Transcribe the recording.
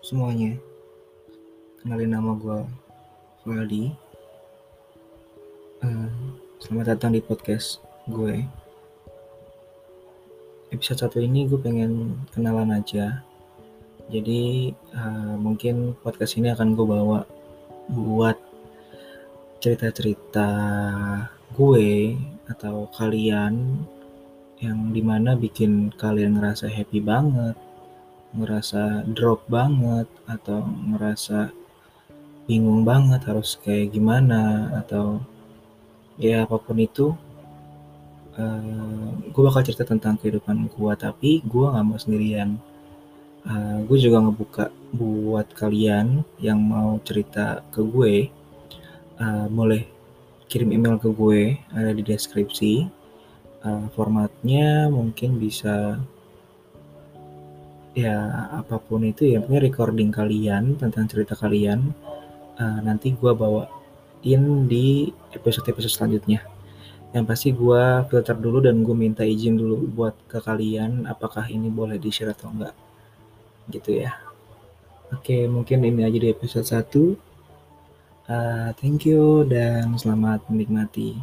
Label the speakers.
Speaker 1: semuanya, kenalin nama gue Valdi. Uh, selamat datang di podcast gue. Episode satu ini gue pengen kenalan aja. Jadi uh, mungkin podcast ini akan gue bawa buat cerita-cerita gue atau kalian yang di mana bikin kalian ngerasa happy banget, ngerasa drop banget, atau ngerasa bingung banget harus kayak gimana, atau ya apa pun itu, uh, eh, gue bakal cerita tentang kehidupan gue, tapi gue gak mau sendirian. Uh, gue juga ngebuka buat kalian yang mau cerita ke gue, uh, boleh kirim email ke gue, ada di deskripsi uh, formatnya mungkin bisa ya apa pun itu ya punya recording kalian tentang cerita kalian uh, nanti gue bawain di episode-episode selanjutnya. Yang pasti gue filter dulu dan gue minta izin dulu buat ke kalian apakah ini boleh di share atau enggak. Gitu ya. Oke mungkin ini aja di episode 1 uh, thank you dan selamat menikmati